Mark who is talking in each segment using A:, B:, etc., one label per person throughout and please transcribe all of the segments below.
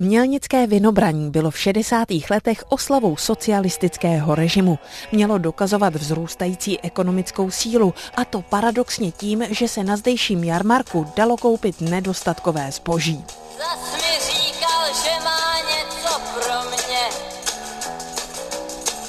A: Mělnické vinobraní bylo v 60. letech oslavou socialistického režimu. Mělo dokazovat vzrůstající ekonomickou sílu a to paradoxně tím, že se na zdejším jarmarku dalo koupit nedostatkové zboží. Zas mi říkal, že má něco pro mě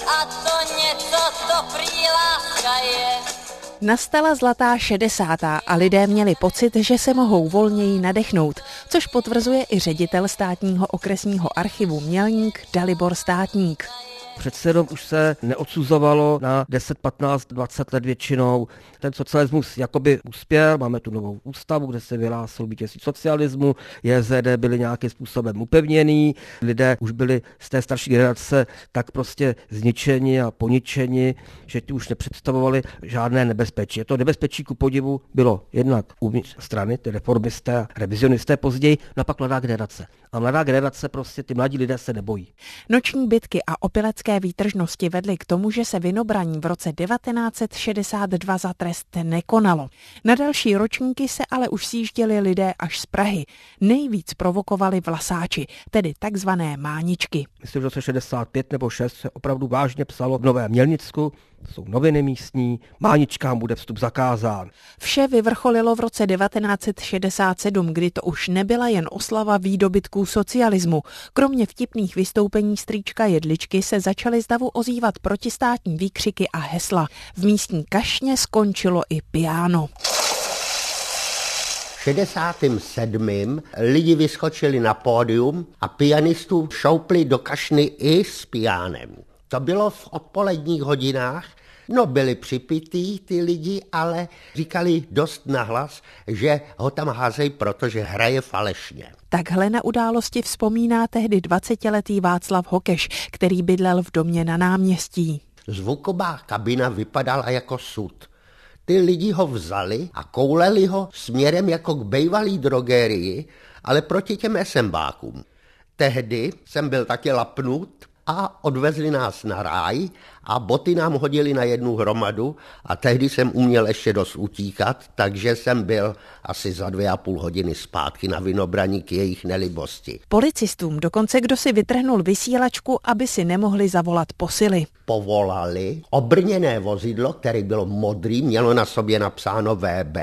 A: a to něco to prý láska je. Nastala zlatá šedesátá a lidé měli pocit, že se mohou volněji nadechnout, což potvrzuje i ředitel státního okresního archivu Mělník Dalibor Státník.
B: Přece jenom už se neodsuzovalo na 10, 15, 20 let většinou. Ten socialismus jakoby uspěl, máme tu novou ústavu, kde se vyhlásil vítězství socialismu, JZD byly nějakým způsobem upevněný, lidé už byli z té starší generace tak prostě zničeni a poničeni, že ti už nepředstavovali žádné nebezpečí. To nebezpečí ku podivu bylo jednak uvnitř strany, ty reformisté a revizionisté později, no a pak mladá generace. A mladá generace prostě, ty mladí lidé se nebojí.
A: Noční bitky a opilecké výtržnosti vedly k tomu, že se vinobraní v roce 1962 za trest nekonalo. Na další ročníky se ale už sjížděli lidé až z Prahy. Nejvíc provokovali vlasáči, tedy takzvané máničky.
B: Myslím, že v roce 65 nebo 6 se opravdu vážně psalo v Nové Mělnicku, to jsou noviny místní, máničkám bude vstup zakázán.
A: Vše vyvrcholilo v roce 1967, kdy to už nebyla jen oslava výdobytků socialismu. Kromě vtipných vystoupení strýčka Jedličky se začaly zdavu ozývat protistátní výkřiky a hesla. V místní kašně skončilo i piano.
C: 67. lidi vyskočili na pódium a pianistů šoupli do kašny i s pianem. To bylo v odpoledních hodinách. No byli připitý ty lidi, ale říkali dost nahlas, že ho tam házejí, protože hraje falešně.
A: Takhle na události vzpomíná tehdy 20-letý Václav Hokeš, který bydlel v domě na náměstí.
C: Zvuková kabina vypadala jako sud. Ty lidi ho vzali a kouleli ho směrem jako k bejvalý drogérii, ale proti těm esembákům. Tehdy jsem byl taky lapnut a odvezli nás na ráj a boty nám hodili na jednu hromadu a tehdy jsem uměl ještě dost utíkat, takže jsem byl asi za dvě a půl hodiny zpátky na vinobraní k jejich nelibosti.
A: Policistům dokonce kdo si vytrhnul vysílačku, aby si nemohli zavolat posily.
C: Povolali obrněné vozidlo, které bylo modrý, mělo na sobě napsáno VB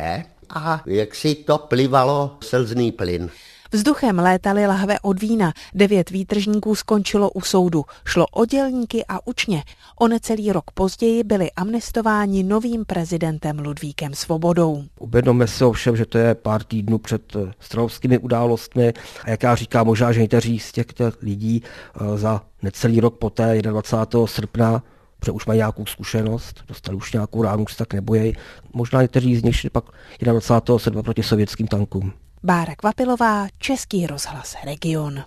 C: a jak si to plivalo slzný plyn.
A: Vzduchem létaly lahve od vína. Devět výtržníků skončilo u soudu. Šlo o dělníky a učně. O necelý rok později byli amnestováni novým prezidentem Ludvíkem Svobodou.
B: Uvědomme si ovšem, že to je pár týdnů před eh, strovskými událostmi a jak já říkám, možná, že někteří z těch lidí eh, za necelý rok poté, 21. srpna, protože už mají nějakou zkušenost, dostali už nějakou ránu, už se tak nebojí. Možná někteří z nich šli pak 21. srpna proti sovětským tankům.
A: Bára Kvapilová, Český rozhlas Region.